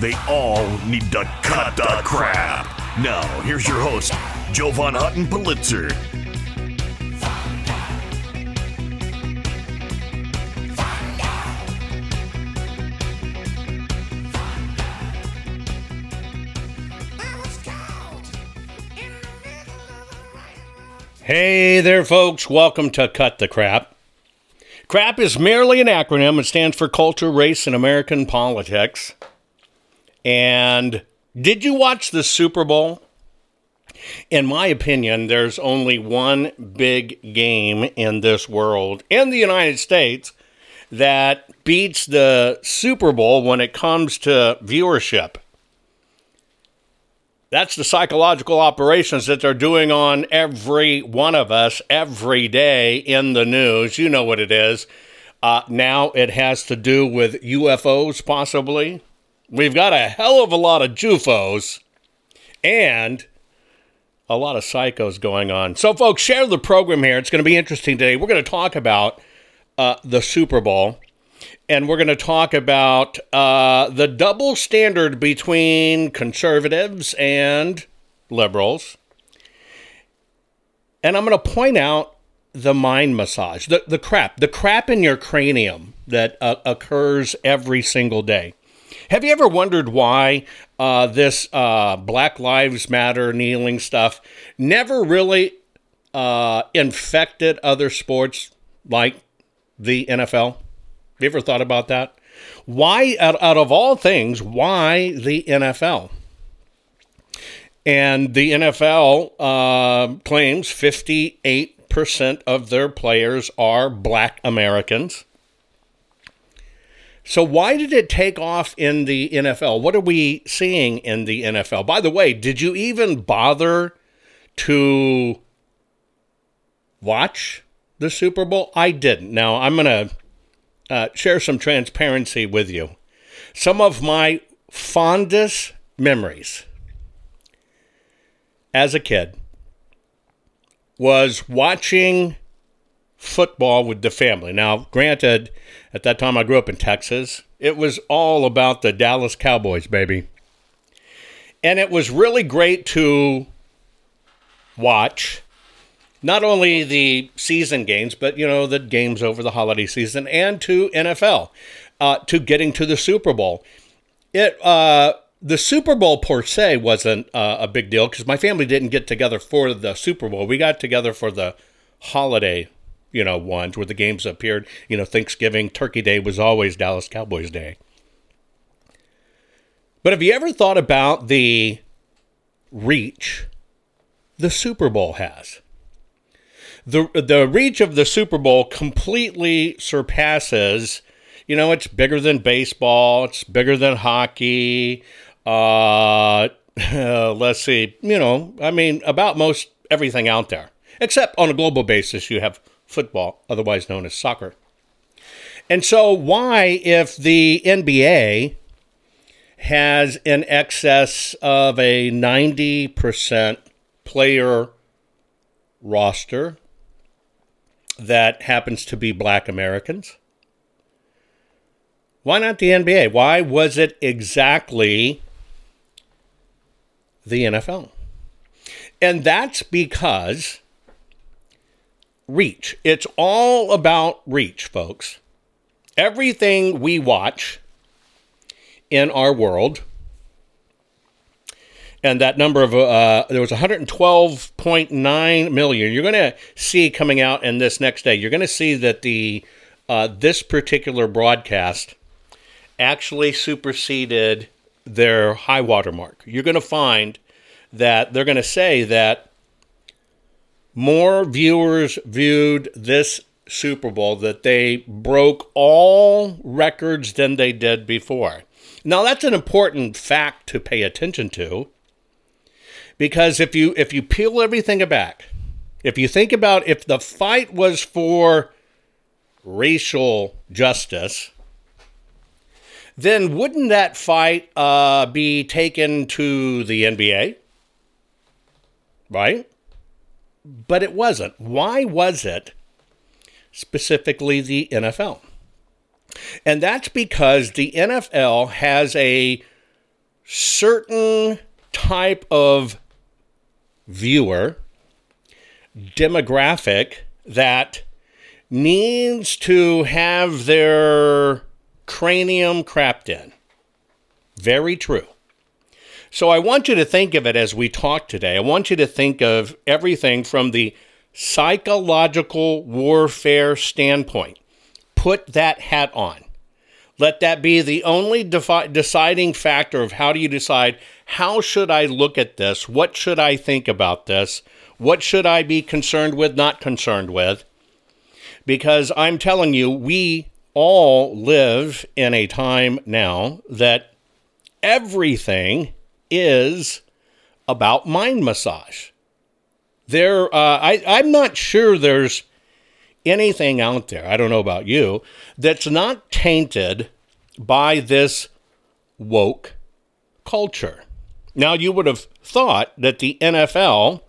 They all need to cut the crap. Now, here's your host, Jovan Hutton Pulitzer. Hey there, folks. Welcome to Cut the Crap. CRAP is merely an acronym. and stands for Culture, Race, and American Politics. And did you watch the Super Bowl? In my opinion, there's only one big game in this world, in the United States, that beats the Super Bowl when it comes to viewership. That's the psychological operations that they're doing on every one of us every day in the news. You know what it is. Uh, now it has to do with UFOs, possibly. We've got a hell of a lot of JUFOs and a lot of psychos going on. So, folks, share the program here. It's going to be interesting today. We're going to talk about uh, the Super Bowl and we're going to talk about uh, the double standard between conservatives and liberals. And I'm going to point out the mind massage, the, the crap, the crap in your cranium that uh, occurs every single day. Have you ever wondered why uh, this uh, Black Lives Matter kneeling stuff never really uh, infected other sports like the NFL? you ever thought about that? Why, out, out of all things, why the NFL? And the NFL uh, claims 58% of their players are black Americans. So, why did it take off in the NFL? What are we seeing in the NFL? By the way, did you even bother to watch the Super Bowl? I didn't. Now, I'm going to uh, share some transparency with you. Some of my fondest memories as a kid was watching football with the family. Now, granted, at that time I grew up in Texas, it was all about the Dallas Cowboys, baby. And it was really great to watch not only the season games, but you know the games over the holiday season, and to NFL, uh, to getting to the Super Bowl. It uh, the Super Bowl per se wasn't uh, a big deal because my family didn't get together for the Super Bowl. We got together for the holiday, you know, ones where the games appeared. You know, Thanksgiving, Turkey Day was always Dallas Cowboys Day. But have you ever thought about the reach the Super Bowl has? the the reach of the Super Bowl completely surpasses. You know, it's bigger than baseball. It's bigger than hockey. Uh, let's see. You know, I mean, about most everything out there, except on a global basis, you have football, otherwise known as soccer. And so, why, if the NBA has in excess of a 90% player roster, that happens to be black Americans? Why not the NBA? Why was it exactly the NFL? And that's because reach. It's all about reach, folks. Everything we watch in our world and that number of uh, there was 112.9 million. You're going to see coming out in this next day. You're going to see that the uh, this particular broadcast actually superseded their high water mark. You're going to find that they're going to say that more viewers viewed this Super Bowl that they broke all records than they did before. Now that's an important fact to pay attention to because if you if you peel everything back, if you think about if the fight was for racial justice, then wouldn't that fight uh, be taken to the NBA? Right? But it wasn't. Why was it specifically the NFL? And that's because the NFL has a certain type of viewer demographic that needs to have their cranium crapped in. Very true. So I want you to think of it as we talk today. I want you to think of everything from the psychological warfare standpoint. Put that hat on. Let that be the only defi- deciding factor of how do you decide how should I look at this? What should I think about this? What should I be concerned with, not concerned with? Because I'm telling you, we all live in a time now that everything is about mind massage. There, uh, I, I'm not sure there's anything out there, I don't know about you, that's not tainted by this woke culture. Now, you would have thought that the NFL,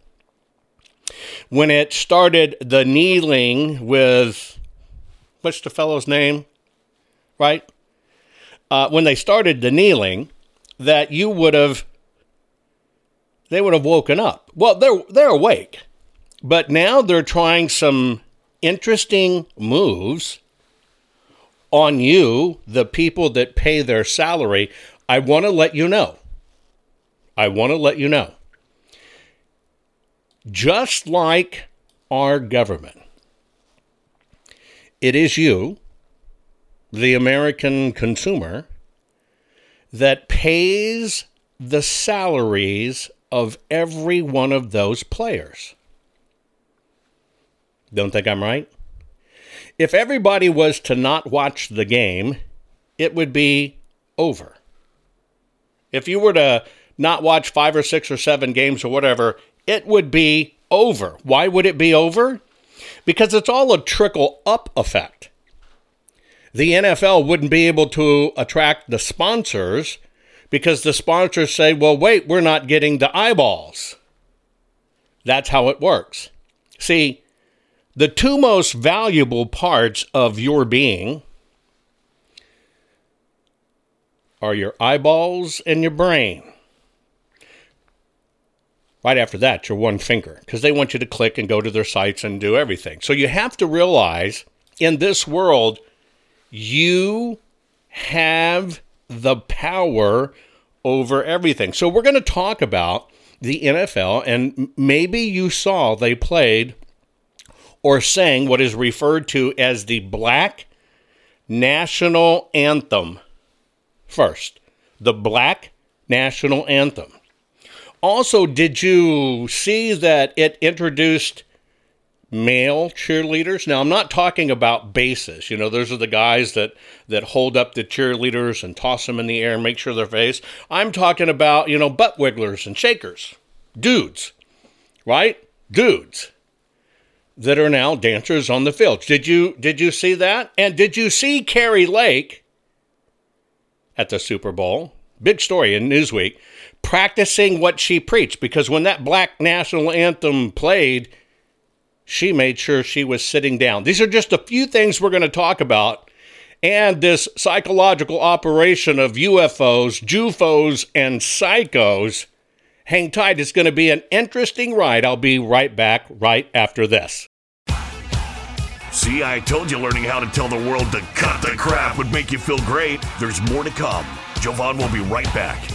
when it started the kneeling with, what's the fellow's name? Right? Uh, when they started the kneeling, that you would have they would have woken up. Well, they're they're awake, but now they're trying some interesting moves on you, the people that pay their salary. I want to let you know. I want to let you know. Just like our government, it is you, the American consumer, that pays the salaries of every one of those players. Don't think I'm right? If everybody was to not watch the game, it would be over. If you were to not watch five or six or seven games or whatever, it would be over. Why would it be over? Because it's all a trickle up effect. The NFL wouldn't be able to attract the sponsors because the sponsors say, well, wait, we're not getting the eyeballs. That's how it works. See, the two most valuable parts of your being are your eyeballs and your brain. Right after that, your one finger, because they want you to click and go to their sites and do everything. So you have to realize in this world, you have the power over everything. So we're going to talk about the NFL, and maybe you saw they played or sang what is referred to as the Black National Anthem first. The Black National Anthem. Also, did you see that it introduced male cheerleaders. Now, I'm not talking about bases. You know, those are the guys that that hold up the cheerleaders and toss them in the air and make sure they're face. I'm talking about you know butt wigglers and shakers, dudes, right? Dudes that are now dancers on the field. Did you did you see that? And did you see Kari Lake at the Super Bowl? Big story in Newsweek, practicing what she preached because when that black national anthem played she made sure she was sitting down. These are just a few things we're going to talk about. And this psychological operation of UFOs, JUFOs, and psychos. Hang tight, it's going to be an interesting ride. I'll be right back right after this. See, I told you learning how to tell the world to cut the crap would make you feel great. There's more to come. Jovan will be right back.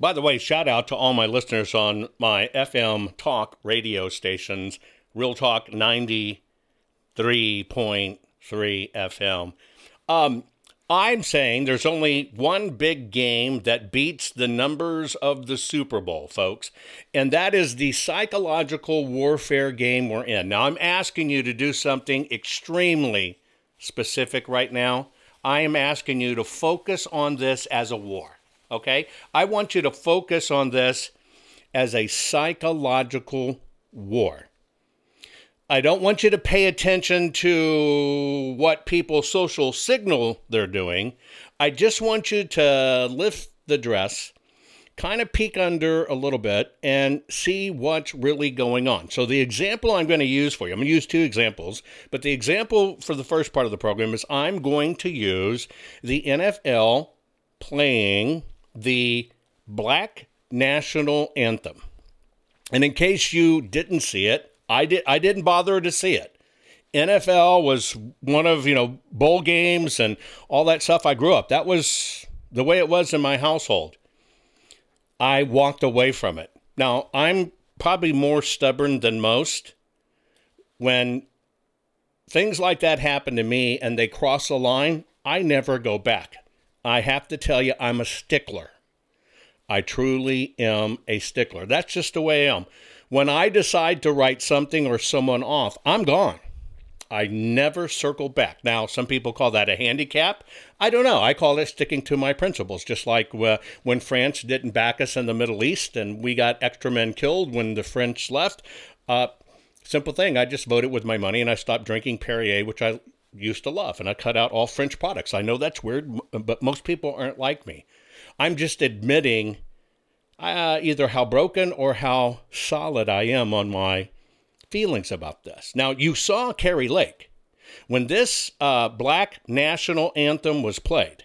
By the way, shout out to all my listeners on my FM talk radio stations, Real Talk 93.3 FM. Um, I'm saying there's only one big game that beats the numbers of the Super Bowl, folks, and that is the psychological warfare game we're in. Now, I'm asking you to do something extremely specific right now. I am asking you to focus on this as a war okay? I want you to focus on this as a psychological war. I don't want you to pay attention to what people social signal they're doing. I just want you to lift the dress, kind of peek under a little bit, and see what's really going on. So, the example I'm going to use for you, I'm going to use two examples, but the example for the first part of the program is I'm going to use the NFL playing the Black National Anthem. And in case you didn't see it, I did I didn't bother to see it. NFL was one of, you know, bowl games and all that stuff I grew up. That was the way it was in my household. I walked away from it. Now, I'm probably more stubborn than most. When things like that happen to me and they cross a line, I never go back. I have to tell you, I'm a stickler. I truly am a stickler. That's just the way I am. When I decide to write something or someone off, I'm gone. I never circle back. Now, some people call that a handicap. I don't know. I call it sticking to my principles, just like uh, when France didn't back us in the Middle East and we got extra men killed when the French left. Uh, simple thing. I just voted with my money and I stopped drinking Perrier, which I used to love, and I cut out all French products. I know that's weird, but most people aren't like me. I'm just admitting uh, either how broken or how solid I am on my feelings about this. Now, you saw Kari Lake. When this uh, black national anthem was played,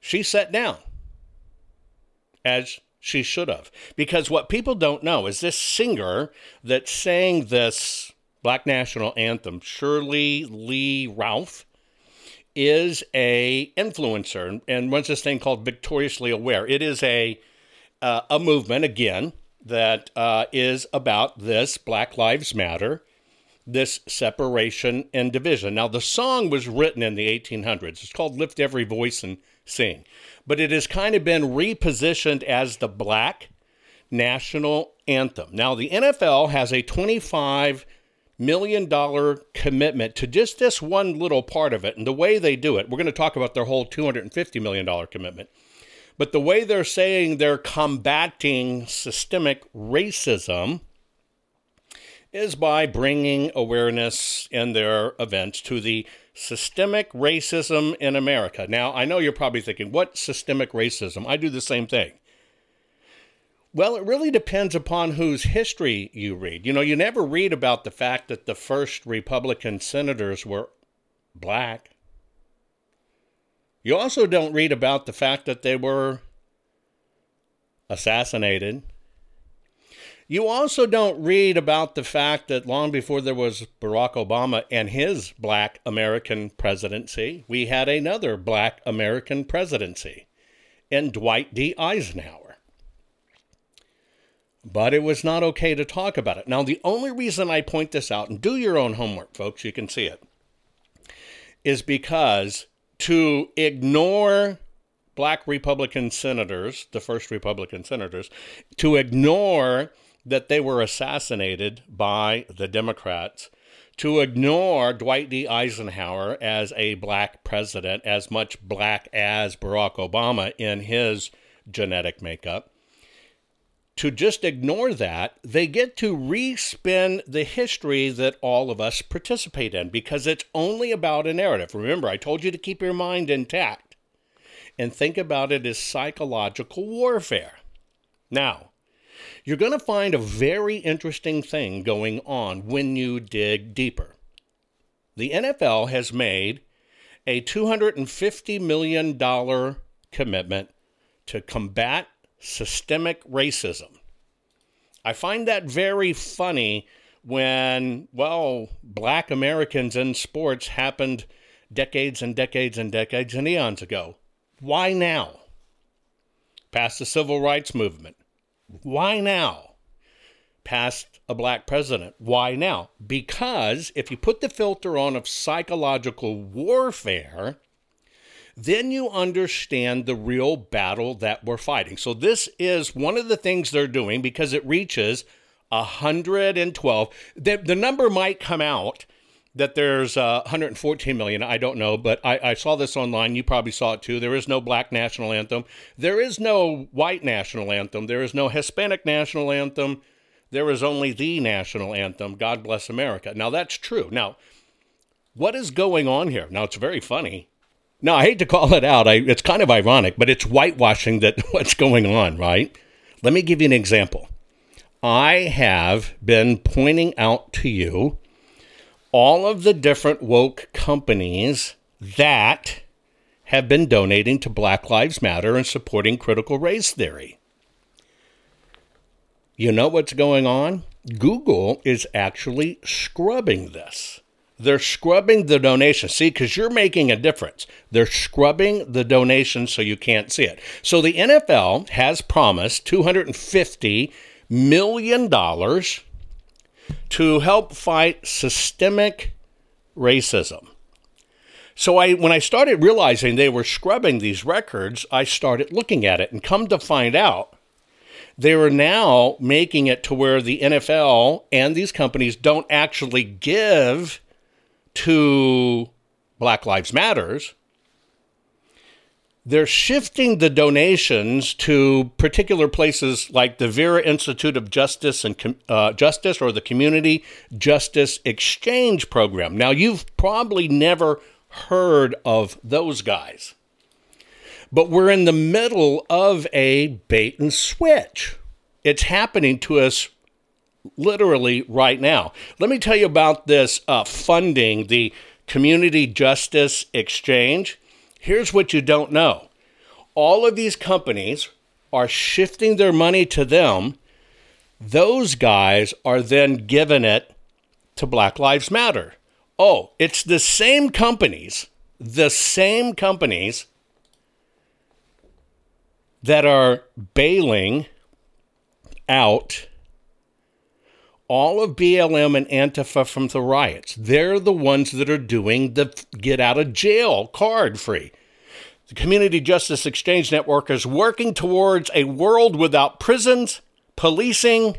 she sat down as she should have. Because what people don't know is this singer that sang this black national anthem, Sheryl Lee Ralph, is a influencer and runs this thing called Victoriously Aware. It is a uh, a movement again that uh, is about this Black Lives Matter, this separation and division. Now, the song was written in the 1800s. It's called Lift Every Voice and Sing, but it has kind of been repositioned as the Black National Anthem. Now, the NFL has a 25 million dollar commitment to just this one little part of it. And the way they do it, we're going to talk about their whole 250 million dollar commitment. But the way they're saying they're combating systemic racism is by bringing awareness in their events to the systemic racism in America. Now, I know you're probably thinking, what systemic racism? I do the same thing. Well, it really depends upon whose history you read. You know, you never read about the fact that the first Republican senators were black. You also don't read about the fact that they were assassinated. You also don't read about the fact that long before there was Barack Obama and his black American presidency, we had another black American presidency in Dwight D. Eisenhower. But it was not okay to talk about it. Now, the only reason I point this out, and do your own homework, folks, you can see it, is because to ignore black Republican senators, the first Republican senators, to ignore that they were assassinated by the Democrats, to ignore Dwight D. Eisenhower as a black president, as much black as Barack Obama in his genetic makeup. To just ignore that, they get to respin the history that all of us participate in because it's only about a narrative. Remember, I told you to keep your mind intact and think about it as psychological warfare. Now, you're going to find a very interesting thing going on when you dig deeper. The NFL has made a $250 million commitment to combat systemic racism. I find that very funny when, well, black Americans in sports happened decades and decades and decades and eons ago. Why now? Past the civil rights movement. Why now? Past a black president. Why now? Because if you put the filter on of psychological warfare, then you understand the real battle that we're fighting. So, this is one of the things they're doing because it reaches 112. The, the number might come out that there's uh, 114 million. I don't know, but I, I, saw this online. You probably saw it too. There is no black national anthem. There is no white national anthem. There is no Hispanic national anthem. There is only the national anthem, God Bless America. Now, that's true. Now, what is going on here? Now, it's very funny. Now, I hate to call it out. I, it's kind of ironic, but it's whitewashing that what's going on, right? Let me give you an example. I have been pointing out to you all of the different woke companies that have been donating to Black Lives Matter and supporting critical race theory. You know what's going on? Google is actually scrubbing this. They're scrubbing the donation. See, because you're making a difference. They're scrubbing the donation so you can't see it. So the NFL has promised $250 million to help fight systemic racism. So I when I started realizing they were scrubbing these records, I started looking at it and come to find out they are now making it to where the NFL and these companies don't actually give to Black Lives Matters, they're shifting the donations to particular places like the Vera Institute of Justice and uh, Justice or the Community Justice Exchange Program. Now, you've probably never heard of those guys, but we're in the middle of a bait and switch. It's happening to us literally right now. Let me tell you about this uh, funding, the Community Justice Exchange. Here's what you don't know all of these companies are shifting their money to them. Those guys are then giving it to Black Lives Matter. Oh, it's the same companies, the same companies that are bailing out all of BLM and Antifa from the riots. They're the ones that are doing the get out of jail card free. The Community Justice Exchange Network is working towards a world without prisons, policing,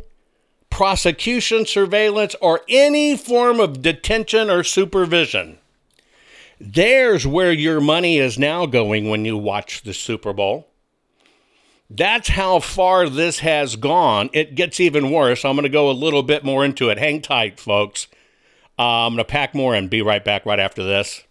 prosecution, surveillance, or any form of detention or supervision. There's where your money is now going when you watch the Super Bowl. That's how far this has gone. It gets even worse. I'm going to go a little bit more into it. Hang tight, folks. Uh, I'm going to pack more and be right back right after this.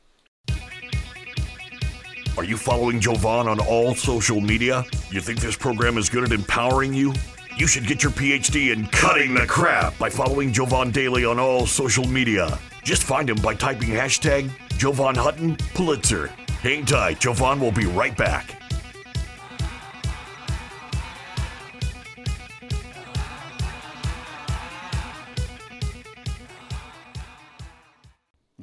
Are you following Jovan on all social media? You think this program is good at empowering you? You should get your PhD in cutting the crap by following Jovan Daily on all social media. Just find him by typing hashtag Jovan Hutton Pulitzer. Hang tight, Jovan will be right back.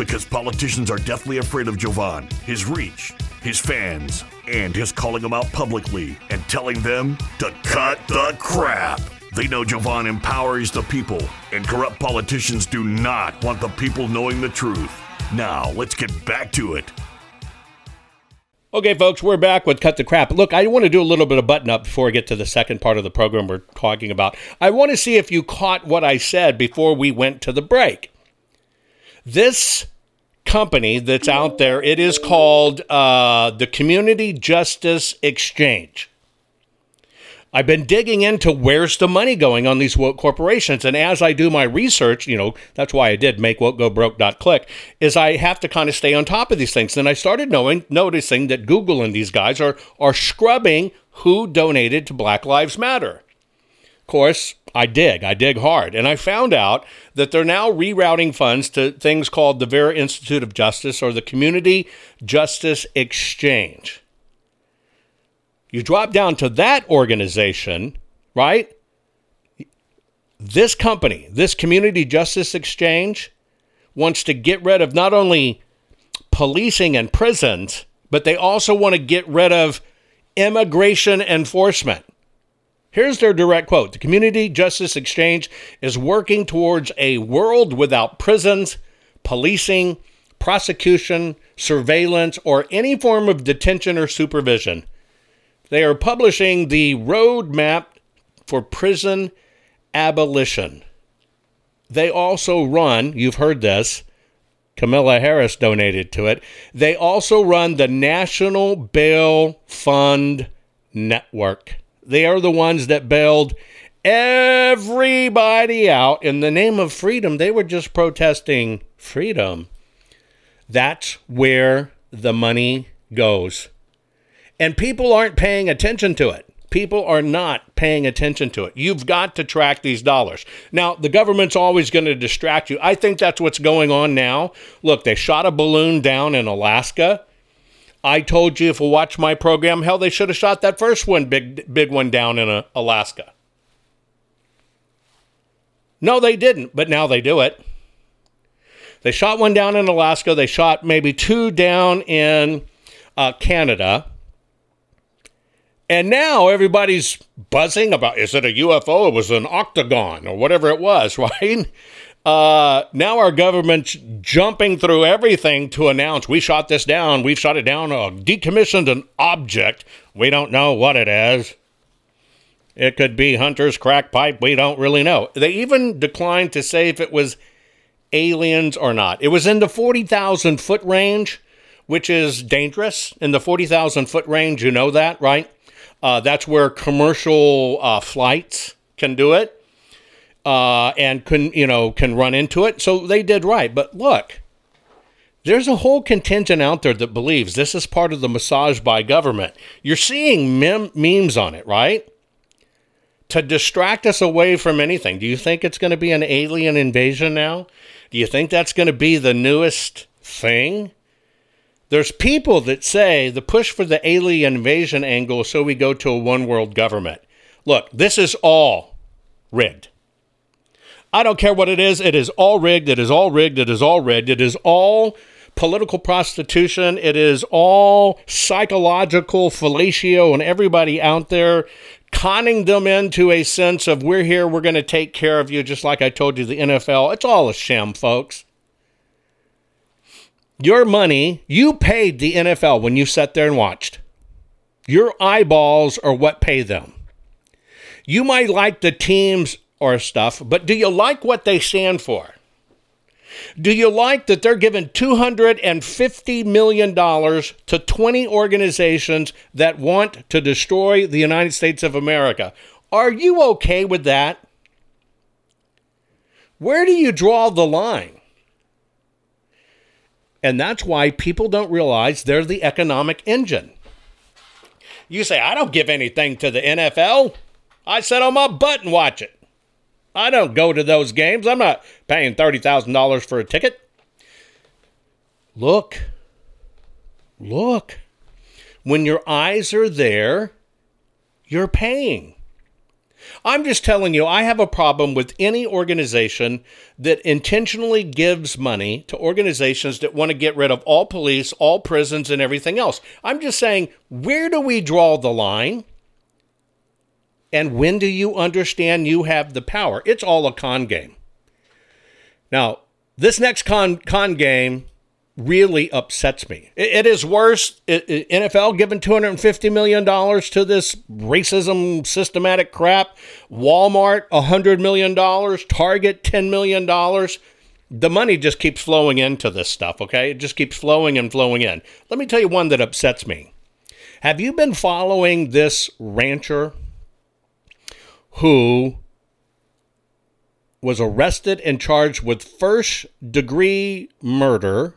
Because politicians are deathly afraid of Jovan, his reach, his fans, and his calling them out publicly and telling them to cut the crap. They know Jovan empowers the people, and corrupt politicians do not want the people knowing the truth. Now, let's get back to it. Okay, folks, we're back with Cut the Crap. Look, I want to do a little bit of button up before I get to the second part of the program we're talking about. I want to see if you caught what I said before we went to the break. This company that's out there. It is called uh, the Community Justice Exchange. I've been digging into where's the money going on these woke corporations. And as I do my research, you know, that's why I did make woke go broke dot click, is I have to kind of stay on top of these things. And I started knowing, noticing that Google and these guys are, are scrubbing who donated to Black Lives Matter. Of course, I dig, I dig hard. And I found out that they're now rerouting funds to things called the Vera Institute of Justice or the Community Justice Exchange. You drop down to that organization, right? This company, this Community Justice Exchange, wants to get rid of not only policing and prisons, but they also want to get rid of immigration enforcement. Here's their direct quote The Community Justice Exchange is working towards a world without prisons, policing, prosecution, surveillance, or any form of detention or supervision. They are publishing the roadmap for prison abolition. They also run, you've heard this, Camilla Harris donated to it. They also run the National Bail Fund Network. They are the ones that bailed everybody out in the name of freedom. They were just protesting freedom. That's where the money goes. And people aren't paying attention to it. People are not paying attention to it. You've got to track these dollars. Now, the government's always going to distract you. I think that's what's going on now. Look, they shot a balloon down in Alaska. I told you if you watch my program, hell, they should have shot that first one, big big one down in uh, Alaska. No, they didn't, but now they do it. They shot one down in Alaska. They shot maybe two down in uh, Canada. And now everybody's buzzing about is it a UFO? It was an octagon or whatever it was, right? Uh, now our government's jumping through everything to announce we shot this down, we've shot it down, uh, decommissioned an object. We don't know what it is. It could be Hunter's crack pipe. We don't really know. They even declined to say if it was aliens or not. It was in the 40,000 foot range, which is dangerous. In the 40,000 foot range, you know that, right? Uh, that's where commercial uh, flights can do it uh, and can you know can run into it. So they did right. But look, there's a whole contingent out there that believes this is part of the massage by government. You're seeing mem- memes on it, right? To distract us away from anything. Do you think it's going to be an alien invasion now? Do you think that's going to be the newest thing? There's people that say the push for the alien invasion angle so we go to a one world government. Look, this is all rigged. I don't care what it is. It is all rigged. It is all rigged. It is all rigged. It is all political prostitution. It is all psychological fellatio and everybody out there conning them into a sense of we're here, we're going to take care of you, just like I told you the NFL. It's all a sham, folks. Your money, you paid the NFL when you sat there and watched. Your eyeballs are what pay them. You might like the teams or stuff, but do you like what they stand for? Do you like that they're giving $250 million to 20 organizations that want to destroy the United States of America? Are you okay with that? Where do you draw the line? And that's why people don't realize they're the economic engine. You say, I don't give anything to the NFL. I sit on my butt and watch it. I don't go to those games. I'm not paying $30,000 for a ticket. Look, look. When your eyes are there, you're paying. I'm just telling you, I have a problem with any organization that intentionally gives money to organizations that want to get rid of all police, all prisons, and everything else. I'm just saying, where do we draw the line? And when do you understand you have the power? It's all a con game. Now, this next con con game really upsets me. it, it is worse. It, it, NFL giving $250 million to this racism systematic crap. Walmart, $100 million. Target, $10 million. The money just keeps flowing into this stuff, okay? It just keeps flowing and flowing in. Let me tell you one that upsets me. Have you been following this rancher who was arrested and charged with first degree murder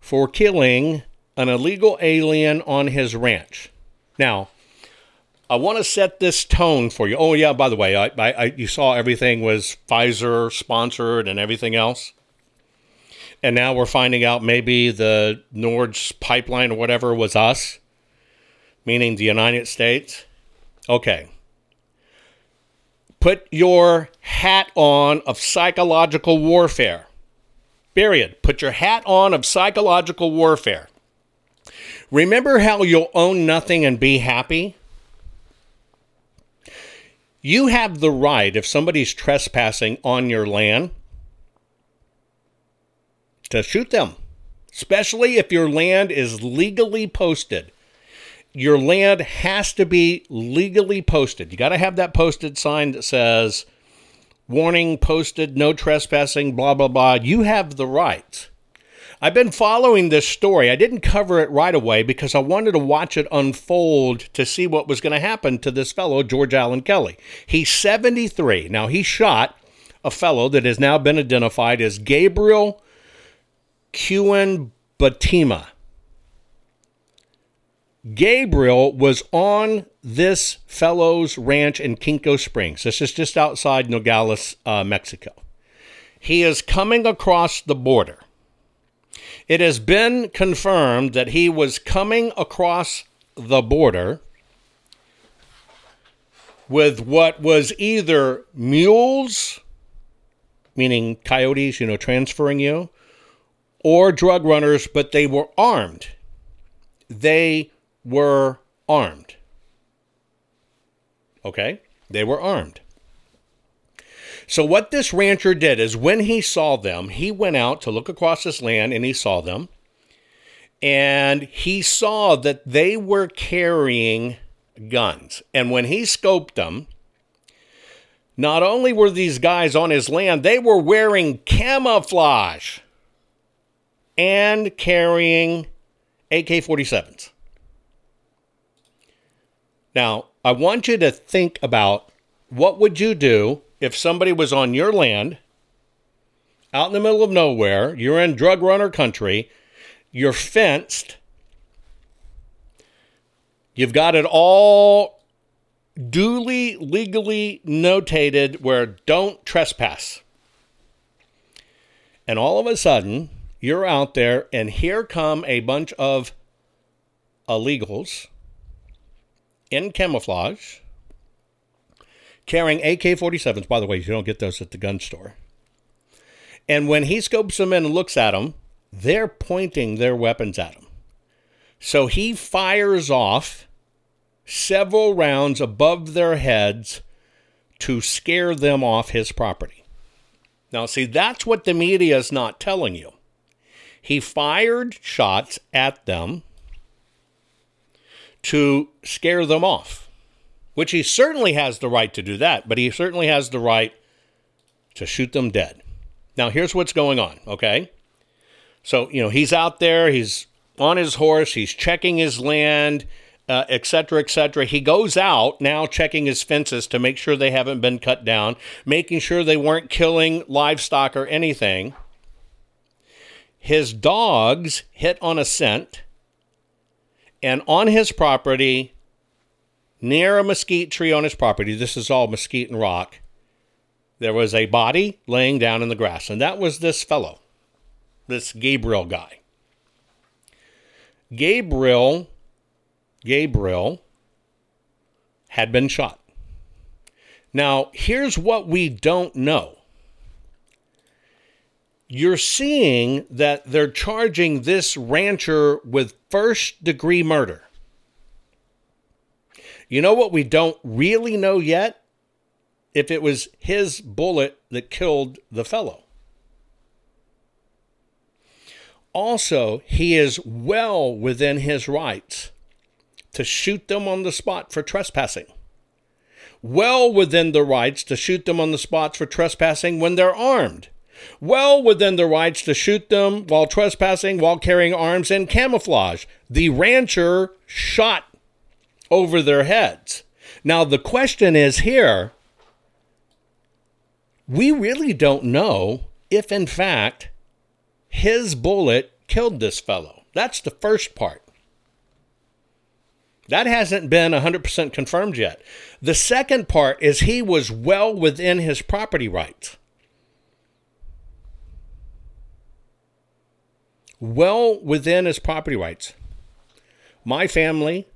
for killing an illegal alien on his ranch. Now, I want to set this tone for you. Oh, yeah, by the way, I, I, you saw everything was Pfizer sponsored and everything else. And now we're finding out maybe the Nord's pipeline or whatever was us, meaning the United States. Okay put your hat on of psychological warfare. Period. Put your hat on of psychological warfare. Remember how you'll own nothing and be happy? You have the right, if somebody's trespassing on your land, to shoot them, especially if your land is legally posted your land has to be legally posted. You got to have that posted sign that says, warning posted, no trespassing, blah, blah, blah. You have the right. I've been following this story. I didn't cover it right away because I wanted to watch it unfold to see what was going to happen to this fellow, George Alan Kelly. He's 73. Now, he shot a fellow that has now been identified as Gabriel Cuen Batima. Gabriel was on this fellow's ranch in Kino Springs. This is just outside Nogales, uh, Mexico. He is coming across the border. It has been confirmed that he was coming across the border with what was either mules, meaning coyotes, you know, transferring you, or drug runners, but they were armed. They were armed. Okay? They were armed. So, what this rancher did is when he saw them, he went out to look across his land and he saw them. And he saw that they were carrying guns. And when he scoped them, not only were these guys on his land, they were wearing camouflage and carrying AK 47s. Now, I want you to think about what would you do if somebody was on your land out in the middle of nowhere, you're in drug runner country, you're fenced, you've got it all duly legally notated where don't trespass. And all of a sudden, you're out there, and here come a bunch of illegals in camouflage, carrying AK 47s. By the way, you don't get those at the gun store. And when he scopes them in and looks at them, they're pointing their weapons at him. So he fires off several rounds above their heads to scare them off his property. Now, see, that's what the media is not telling you. He fired shots at them to scare them off, which he certainly has the right to do that, but he certainly has the right to shoot them dead. Now, here's what's going on, okay? So, you know, he's out there, he's on his horse, he's checking his land, uh, et cetera, et. He goes out now checking his fences to make sure they haven't been cut down, making sure they weren't killing livestock or anything. His dogs hit on a scent, and on his property, near a mesquite tree on his property, this is all mesquite and rock, there was a body laying down in the grass, and that was this fellow, this Gabriel guy. Gabriel, Gabriel had been shot. Now, here's what we don't know. You're seeing that they're charging this rancher with first degree murder. You know what we don't really know yet? If it was his bullet that killed the fellow. Also, he is well within his rights to shoot them on the spot for trespassing. Well within the rights to shoot them on the spot for trespassing when they're armed. Well within their rights to shoot them while trespassing while carrying arms and camouflage. The rancher shot over their heads. Now, the question is here we really don't know if, in fact, his bullet killed this fellow. That's the first part. That hasn't been 100% confirmed yet. The second part is he was well within his property rights. Well within his property rights. My family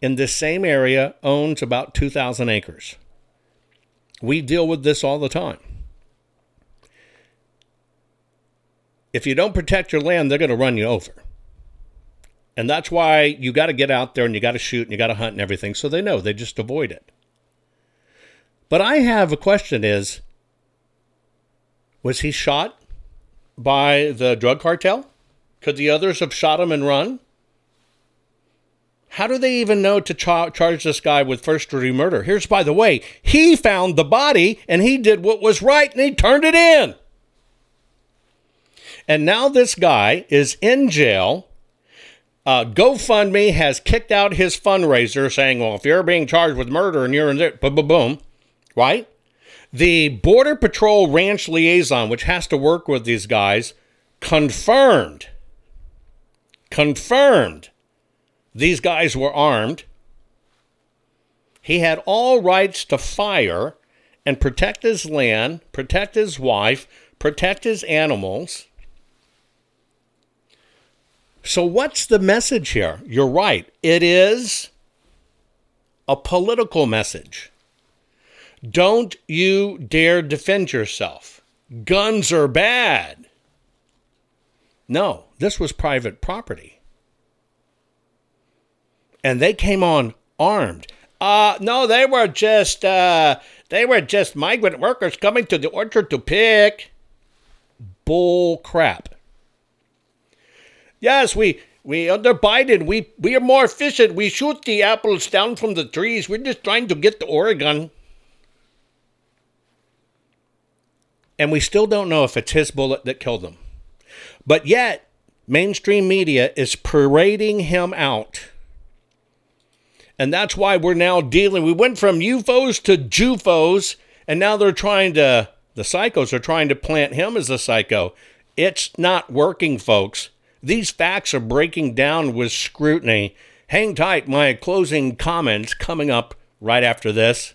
in this same area owns about 2,000 acres. We deal with this all the time. if you don't protect your land, they're going to run you over. And that's why you got to get out there and you got to shoot and you got to hunt and everything. So they know, they just avoid it. But I have a question is was he shot by the drug cartel? Could the others have shot him and run? How do they even know to char- charge this guy with first degree murder? Here's, by the way, he found the body and he did what was right and he turned it in. And now this guy is in jail. Uh, GoFundMe has kicked out his fundraiser saying, well, if you're being charged with murder and you're in there, boom, boom, boom, right? The Border Patrol Ranch Liaison, which has to work with these guys, confirmed, confirmed these guys were armed. He had all rights to fire and protect his land, protect his wife, protect his animals. So, what's the message here? You're right. It is a political message. Don't you dare defend yourself. Guns are bad. No, this was private property. And they came on armed. Uh no, they were just uh they were just migrant workers coming to the orchard to pick. Bull crap. Yes, we we under Biden, we we are more efficient. We shoot the apples down from the trees. We're just trying to get to Oregon. And we still don't know if it's his bullet that killed him. But yet, mainstream media is parading him out. And that's why we're now dealing. We went from UFOs to JUFOs, and now they're trying to, the psychos are trying to plant him as a psycho. It's not working, folks. These facts are breaking down with scrutiny. Hang tight, my closing comments coming up right after this.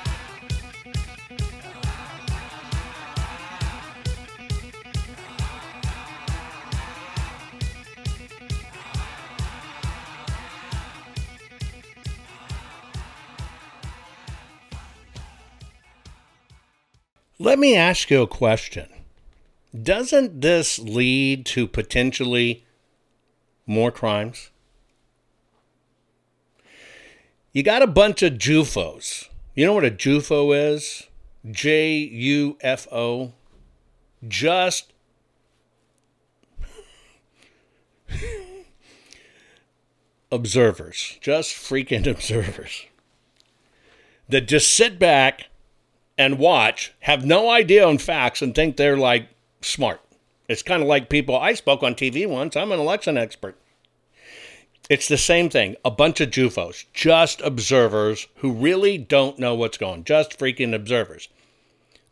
Let me ask you a question. Doesn't this lead to potentially more crimes. You got a bunch of JUFOs. You know what a JUFO is? J U F O. Just observers, just freaking observers that just sit back and watch, have no idea on facts, and think they're like smart. It's kind of like people, I spoke on TV once, I'm an election expert. It's the same thing. A bunch of JUFOs, just observers who really don't know what's going, just freaking observers.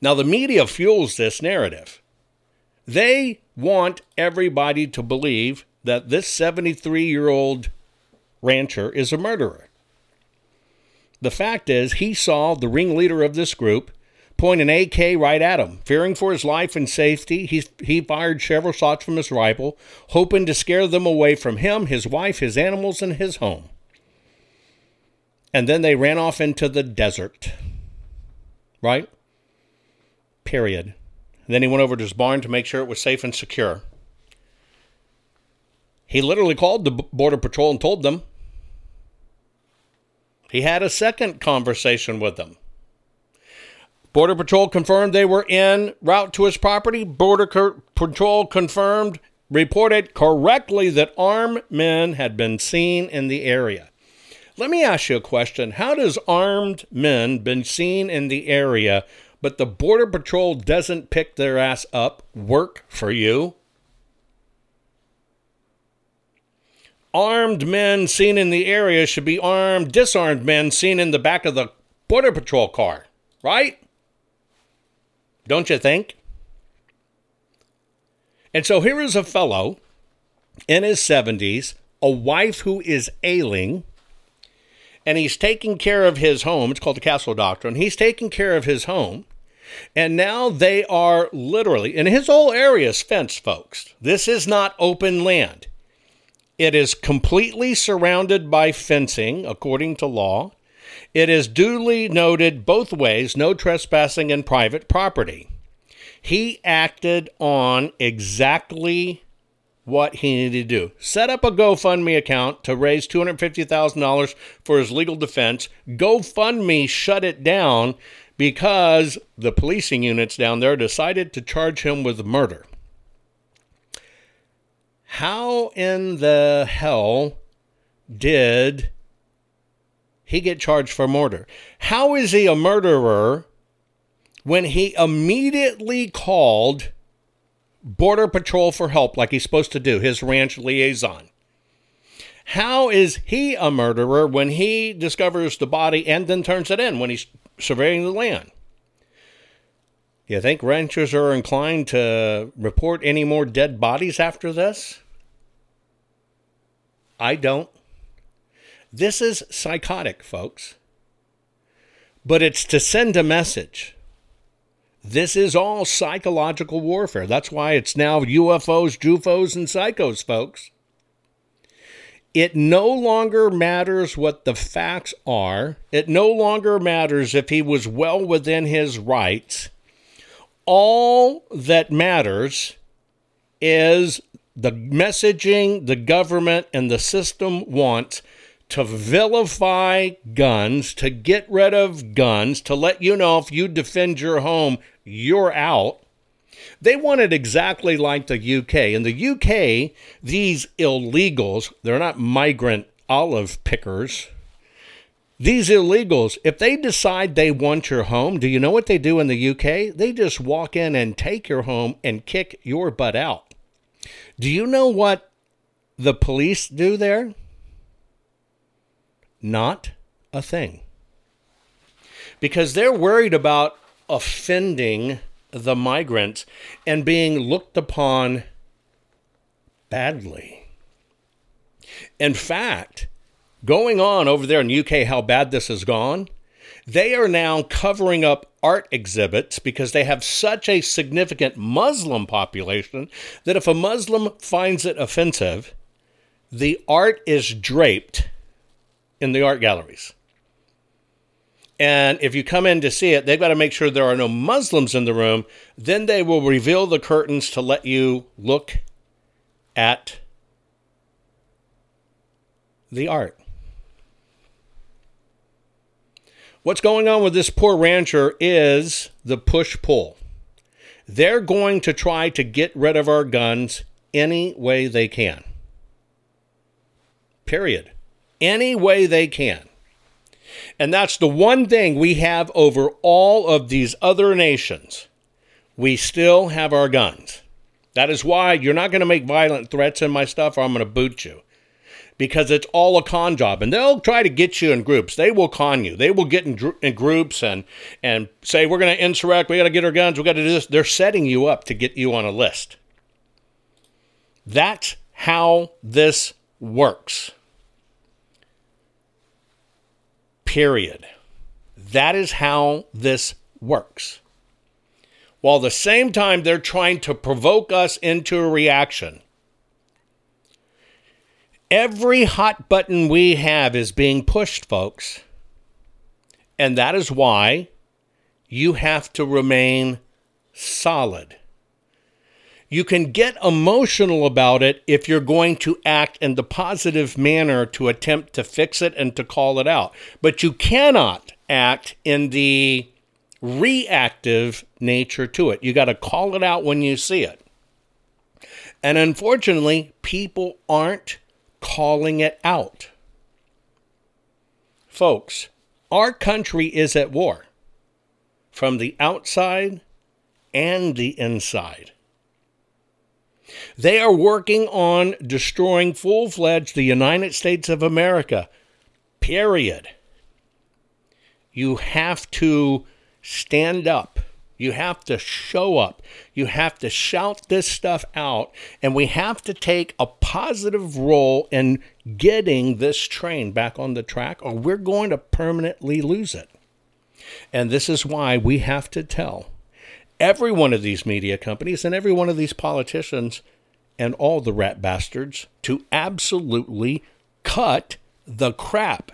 Now, the media fuels this narrative. They want everybody to believe that this 73 year old rancher is a murderer. The fact is, he saw the ringleader of this group point an AK right at him. Fearing for his life and safety, he, he fired several shots from his rifle, hoping to scare them away from him, his wife, his animals, and his home. and then they ran off into the desert. Right? Period. Then he went over to his barn to make sure it was safe and secure. He literally called the Border Patrol and told them. He had a second conversation with them. Border Patrol confirmed they were en route to his property. Border Patrol confirmed, reported correctly that armed men had been seen in the area. Let me ask you a question. How does armed men been seen in the area, but the Border Patrol doesn't pick their ass up, work for you? Armed men seen in the area should be armed, disarmed men seen in the back of the Border Patrol car, right? Don't you think? And so here is a fellow in his 70s, a wife who is ailing, and he's taking care of his home. It's called the Castle Doctrine. He's taking care of his home. And now they are literally, and his whole area is fenced, folks. This is not open land. It is completely surrounded by fencing, according to law. It is duly noted both ways no trespassing in private property. He acted on exactly what he needed to do. Set up a GoFundMe account to raise $250,000 for his legal defense. GoFundMe shut it down because the policing units down there decided to charge him with murder. How in the hell did he get charged for murder? How is he a murderer when he immediately called Border Patrol for help like he's supposed to do, his ranch liaison? How is he a murderer when he discovers the body and then turns it in when he's surveying the land? You think ranchers are inclined to report any more dead bodies after this? I don't. This is psychotic, folks. But it's to send a message. This is all psychological warfare. That's why it's now UFOs, JUFOs, and psychos, folks. It no longer matters what the facts are. It no longer matters if he was well within his rights all that matters is the messaging the government and the system wants to vilify guns, to get rid of guns, to let you know if you defend your home, you're out. They want it exactly like the UK. In the UK, these illegals, they're not migrant olive pickers, these illegals, if they decide they want your home, do you know what they do in the UK? They just walk in and take your home and kick your butt out. Do you know what the police do there? Not a thing. Because they're worried about offending the migrants and being looked upon badly. In fact, going on over there in UK how bad this has gone. They are now covering up art exhibits because they have such a significant Muslim population that if a Muslim finds it offensive, the art is draped in the art galleries. And if you come in to see it, they've got to make sure there are no Muslims in the room. Then they will reveal the curtains to let you look at the art. What's going on with this poor rancher is the push pull. They're going to try to get rid of our guns any way they can. Period. Any way they can. And that's the one thing we have over all of these other nations. We still have our guns. That is why you're not going to make violent threats in my stuff or I'm going to boot you because it's all a con job and they'll try to get you in groups. They will con you. They will get in, in groups and and say we're going to insurrect. We got to get our guns. We got to do this. They're setting you up to get you on a list. That's how this works. Period. That is how this works. While the same time they're trying to provoke us into a reaction Every hot button we have is being pushed, folks. And that is why you have to remain solid. You can get emotional about it if you're going to act in the positive manner to attempt to fix it and to call it out. But you cannot act in the reactive nature to it. You got to call it out when you see it. And unfortunately, people aren't calling it out. Folks, our country is at war from the outside and the inside. They are working on destroying full fledged the United States of America. Period. You have to stand up. You have to show up. You have to shout this stuff out. And we have to take a positive role in getting this train back on the track, or we're going to permanently lose it. And this is why we have to tell every one of these media companies and every one of these politicians and all the rat bastards to absolutely cut the crap.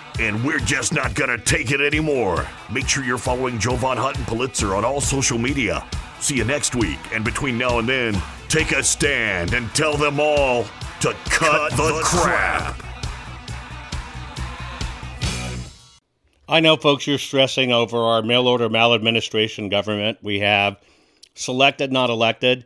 And we're just not gonna take it anymore. Make sure you're following Jovan Hutton Pulitzer on all social media. See you next week, and between now and then, take a stand and tell them all to cut, cut the, the crap. crap. I know, folks, you're stressing over our mail order maladministration government. We have selected, not elected.